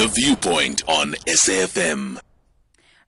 The Viewpoint on SAFM.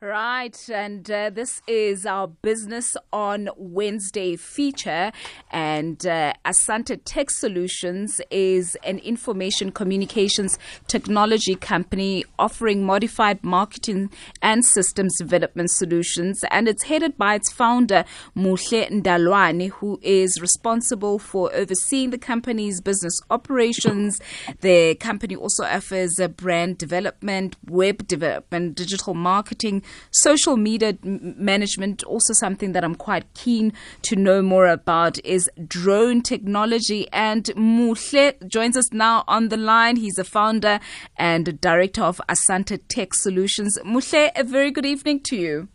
Right, and uh, this is our Business on Wednesday feature. And uh, Asante Tech Solutions is an information communications technology company offering modified marketing and systems development solutions. And it's headed by its founder, Muhle Ndalwane, who is responsible for overseeing the company's business operations. The company also offers brand development, web development, digital marketing social media management, also something that I'm quite keen to know more about, is drone technology. And Muhle joins us now on the line. He's a founder and director of Asante Tech Solutions. Muhle, a very good evening to you.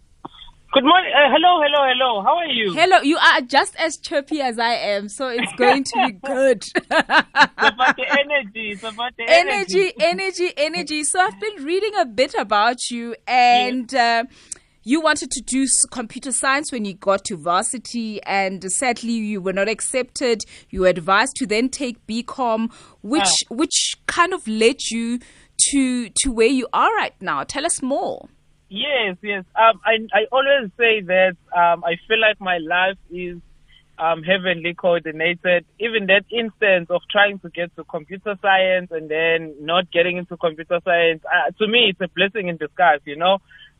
Good morning. Uh, hello, hello, hello. How are you? Hello. You are just as chirpy as I am, so it's going to be good. it's about the energy. It's about the energy. Energy, energy, energy. So I've been reading a bit about you and. Uh, you wanted to do computer science when you got to varsity, and sadly you were not accepted. You were advised to then take BCom, which uh. which kind of led you to to where you are right now. Tell us more. Yes, yes. Um, I I always say that um, I feel like my life is um, heavenly coordinated. Even that instance of trying to get to computer science and then not getting into computer science, uh, to me, it's a blessing in disguise, you know.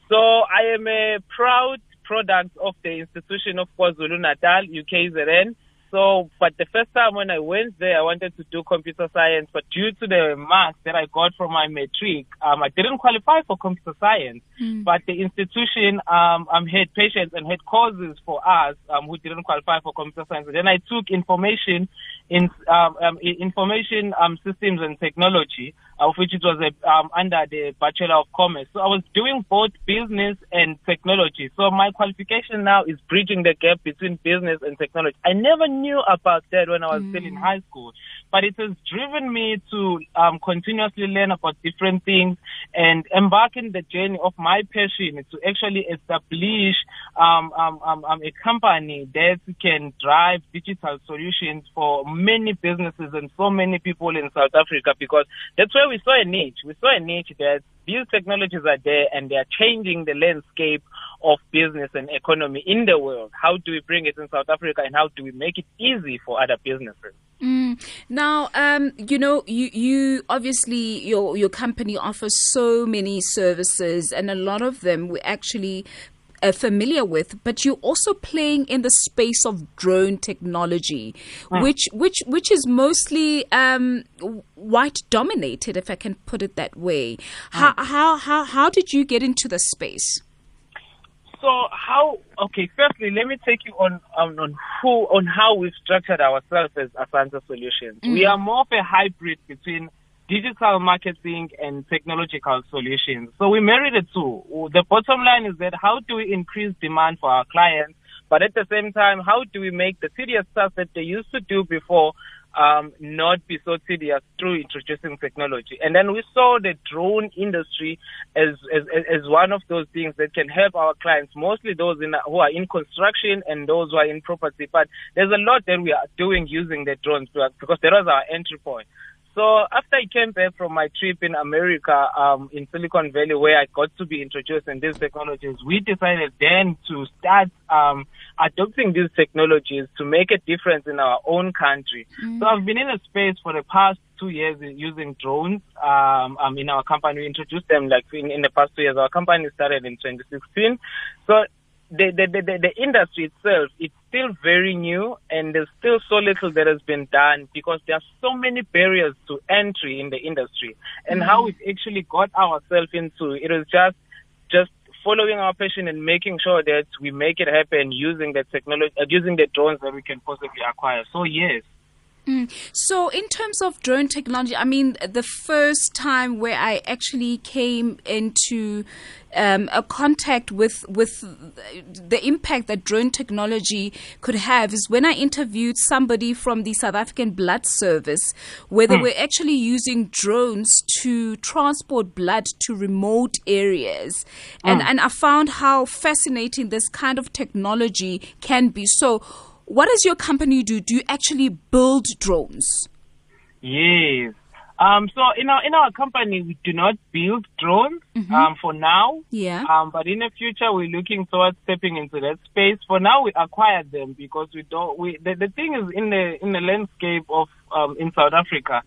So I am a proud product of the institution of KwaZulu Natal, UKZN. So, but the first time when I went there, I wanted to do computer science, but due to the marks that I got from my matric, um, I didn't qualify for computer science. Mm. But the institution um, um, had patients and had courses for us um, who didn't qualify for computer science. And then I took information in um, um, information um, systems and technology, of which it was a, um, under the Bachelor of Commerce. So I was doing both business and technology. So my qualification now is bridging the gap between business and technology. I never knew about that when I was mm. still in mm. high school, but it has driven me to um, continuously learn about different things and embark in the journey of my passion to actually establish um, um, um, um, a company that can drive digital solutions for many businesses and so many people in South Africa because that's where we saw a niche. We saw a niche that these technologies are there and they are changing the landscape of business and economy in the world. How do we bring it in South Africa and how do we make it easy for other businesses? Mm. Now, um, you know, you, you obviously your your company offers so many services, and a lot of them we actually uh, familiar with, but you're also playing in the space of drone technology, mm. which which which is mostly um, white dominated, if I can put it that way. Mm. How how how how did you get into the space? So how? Okay, firstly, let me take you on on, on who on how we've structured ourselves as Asante Solutions. Mm. We are more of a hybrid between digital marketing and technological solutions. So we marry the two. The bottom line is that how do we increase demand for our clients, but at the same time, how do we make the tedious stuff that they used to do before um, not be so tedious through introducing technology. And then we saw the drone industry as, as, as one of those things that can help our clients, mostly those in, who are in construction and those who are in property. But there's a lot that we are doing using the drones because that was our entry point. So after I came back from my trip in America, um, in Silicon Valley, where I got to be introduced in these technologies, we decided then to start um, adopting these technologies to make a difference in our own country. Mm. So I've been in a space for the past two years using drones um, um, in our company. We introduced them like in, in the past two years. Our company started in 2016. So the, the, the, the, industry itself, it's still very new and there's still so little that has been done because there are so many barriers to entry in the industry. And mm-hmm. how we've actually got ourselves into it is just, just following our passion and making sure that we make it happen using the technology, uh, using the drones that we can possibly acquire. So yes. Mm. So, in terms of drone technology, I mean, the first time where I actually came into um, a contact with with the impact that drone technology could have is when I interviewed somebody from the South African Blood Service, where they mm. were actually using drones to transport blood to remote areas, and mm. and I found how fascinating this kind of technology can be. So what does your company do? Do you actually build drones? Yes. Um, so in our in our company, we do not build drones um, for now. Yeah. Um, but in the future, we're looking towards stepping into that space. For now, we acquire them because we don't. We the, the thing is in the in the landscape of um, in South Africa,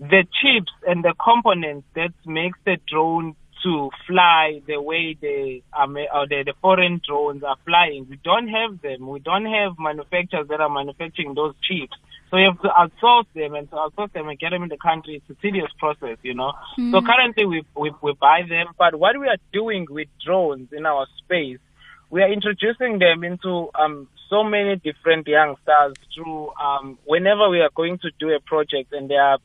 the chips and the components that makes the drone to fly the way the um, or the, the foreign drones are flying. We don't have them. We don't have manufacturers that are manufacturing those chips. So you have to outsource them and to outsource them and get them in the country. It's a tedious process, you know. So currently we, we we buy them, but what we are doing with drones in our space, we are introducing them into um so many different youngsters through um whenever we are going to do a project and there are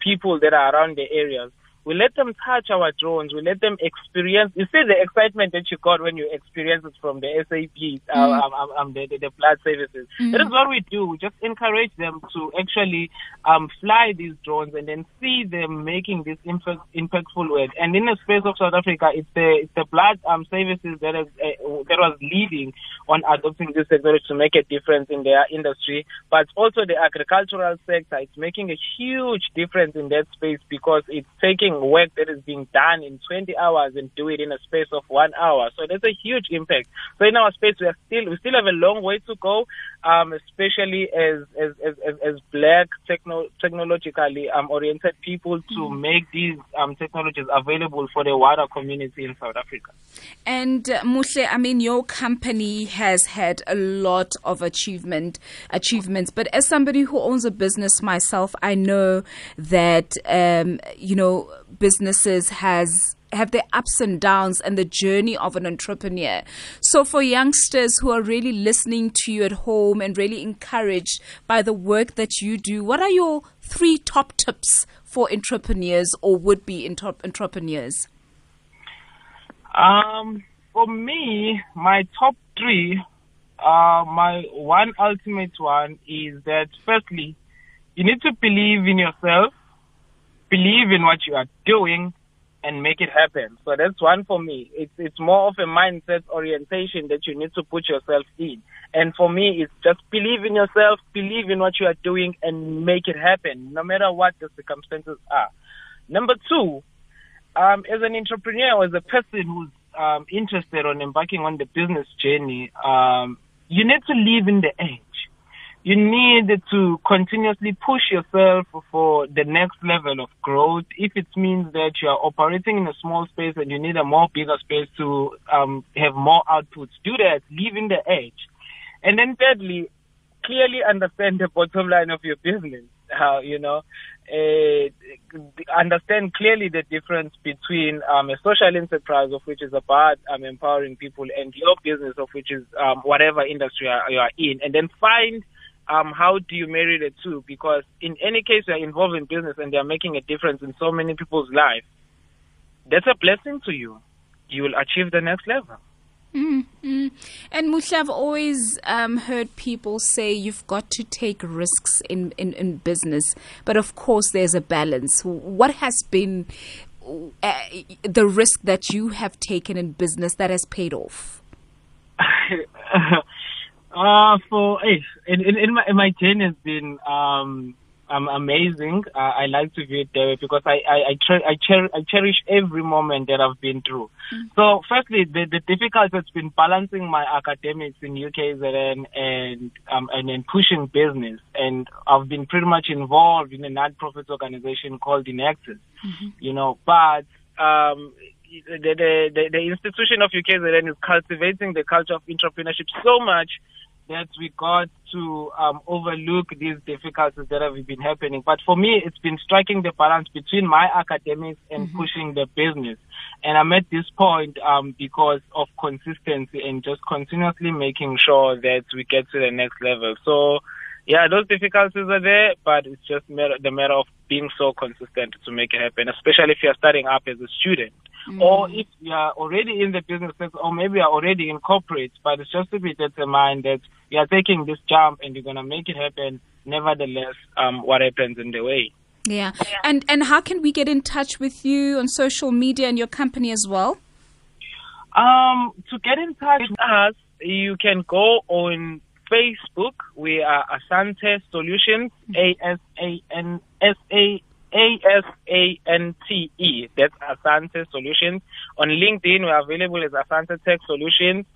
people that are around the areas. We let them touch our drones. We let them experience. You see the excitement that you got when you experience it from the SAP, uh, um, um, um, the, the, the blood services. That is what we do. We just encourage them to actually um, fly these drones and then see them making this impact, impactful work. And in the space of South Africa, it's the it's the blood um, services that is uh, that was leading on adopting this technology to make a difference in their industry, but also the agricultural sector. It's making a huge difference in that space because it's taking work that is being done in 20 hours and do it in a space of one hour. So there's a huge impact. So in our space, we are still we still have a long way to go, um, especially as as as, as, black techno- technologically um, oriented people to make these um, technologies available for the wider community in South Africa. And uh, Muhle, I mean, your company has had a lot of achievement achievements. But as somebody who owns a business myself, I know that um, you know businesses has have their ups and downs and the journey of an entrepreneur. So for youngsters who are really listening to you at home and really encouraged by the work that you do, what are your three top tips for entrepreneurs or would be entrepreneurs? Um, for me, my top three, uh, my one ultimate one is that firstly, you need to believe in yourself, believe in what you are doing, and make it happen. So that's one for me. It's it's more of a mindset orientation that you need to put yourself in. And for me, it's just believe in yourself, believe in what you are doing, and make it happen, no matter what the circumstances are. Number two, um, as an entrepreneur or as a person who's um, interested on embarking on the business journey, um, you need to live in the edge. You need to continuously push yourself for the next level of growth. If it means that you are operating in a small space and you need a more bigger space to um, have more outputs, do that. In the edge. And then thirdly, clearly understand the bottom line of your business. Uh, you know, uh, understand clearly the difference between um, a social enterprise, of which is about um, empowering people, and your business, of which is um, whatever industry you are in, and then find um, how do you marry the two? Because in any case, you're involved in business and they're making a difference in so many people's lives. That's a blessing to you. You will achieve the next level. Mm-hmm. And Muhle, I've always um, heard people say you've got to take risks in, in, in business, but of course there's a balance. What has been uh, the risk that you have taken in business that has paid off? uh, for in, in, in my in my journey has been um, um, amazing. Uh, I like to view it way because I I I, cher- I, cher- I cherish every moment that I've been through. Mm-hmm. So, firstly, the the difficulty has been balancing my academics in UKZN and um and then pushing business. And I've been pretty much involved in a non-profit organization called Enactus. Mm-hmm. You know, but um the, the, the, institution of UKZN is cultivating the culture of entrepreneurship so much that we got to um, overlook these difficulties that have been happening. But for me, it's been striking the balance between my academics and mm-hmm. pushing the business. And I'm at this point um, because of consistency and just continuously making sure that we get to the next level. So, yeah, those difficulties are there, but it's just the matter of being so consistent to make it happen, especially if you're starting up as a student. Mm. Or if you are already in the business sector, or maybe you are already in corporate, but it's just to be determined that you are taking this jump and you're going to make it happen, nevertheless, um, what happens in the way. Yeah. yeah. And, and how can we get in touch with you on social media and your company as well? Um, to get in touch with us, you can go on Facebook. We are Asante Solutions, A S A N S A A-S-A-N-T-E. That's Asante Solutions. On LinkedIn, we're available as Asante Tech Solutions.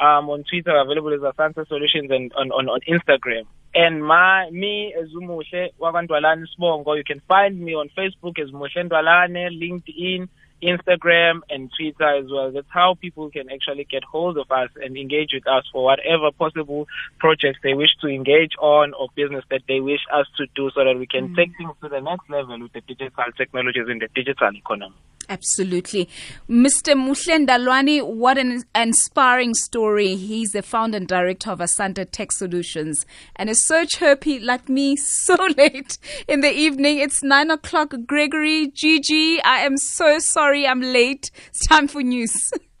Um, on Twitter, we're available as Asante Solutions and on, on, on Instagram. And my me as Umuhle Wakandwalane Sibongo. You can find me on Facebook as Muhle Ndwalane, LinkedIn, Instagram and Twitter as well. That's how people can actually get hold of us and engage with us for whatever possible projects they wish to engage on or business that they wish us to do so that we can mm. take things to the next level with the digital technologies in the digital economy. Absolutely. Mr. Muhle Ndwalane, what an inspiring story. He's the founder and director of Asante Tech Solutions and a search herpy like me so late in the evening. It's nine o'clock. Gregory, Gigi, I am so sorry I'm late. It's time for news.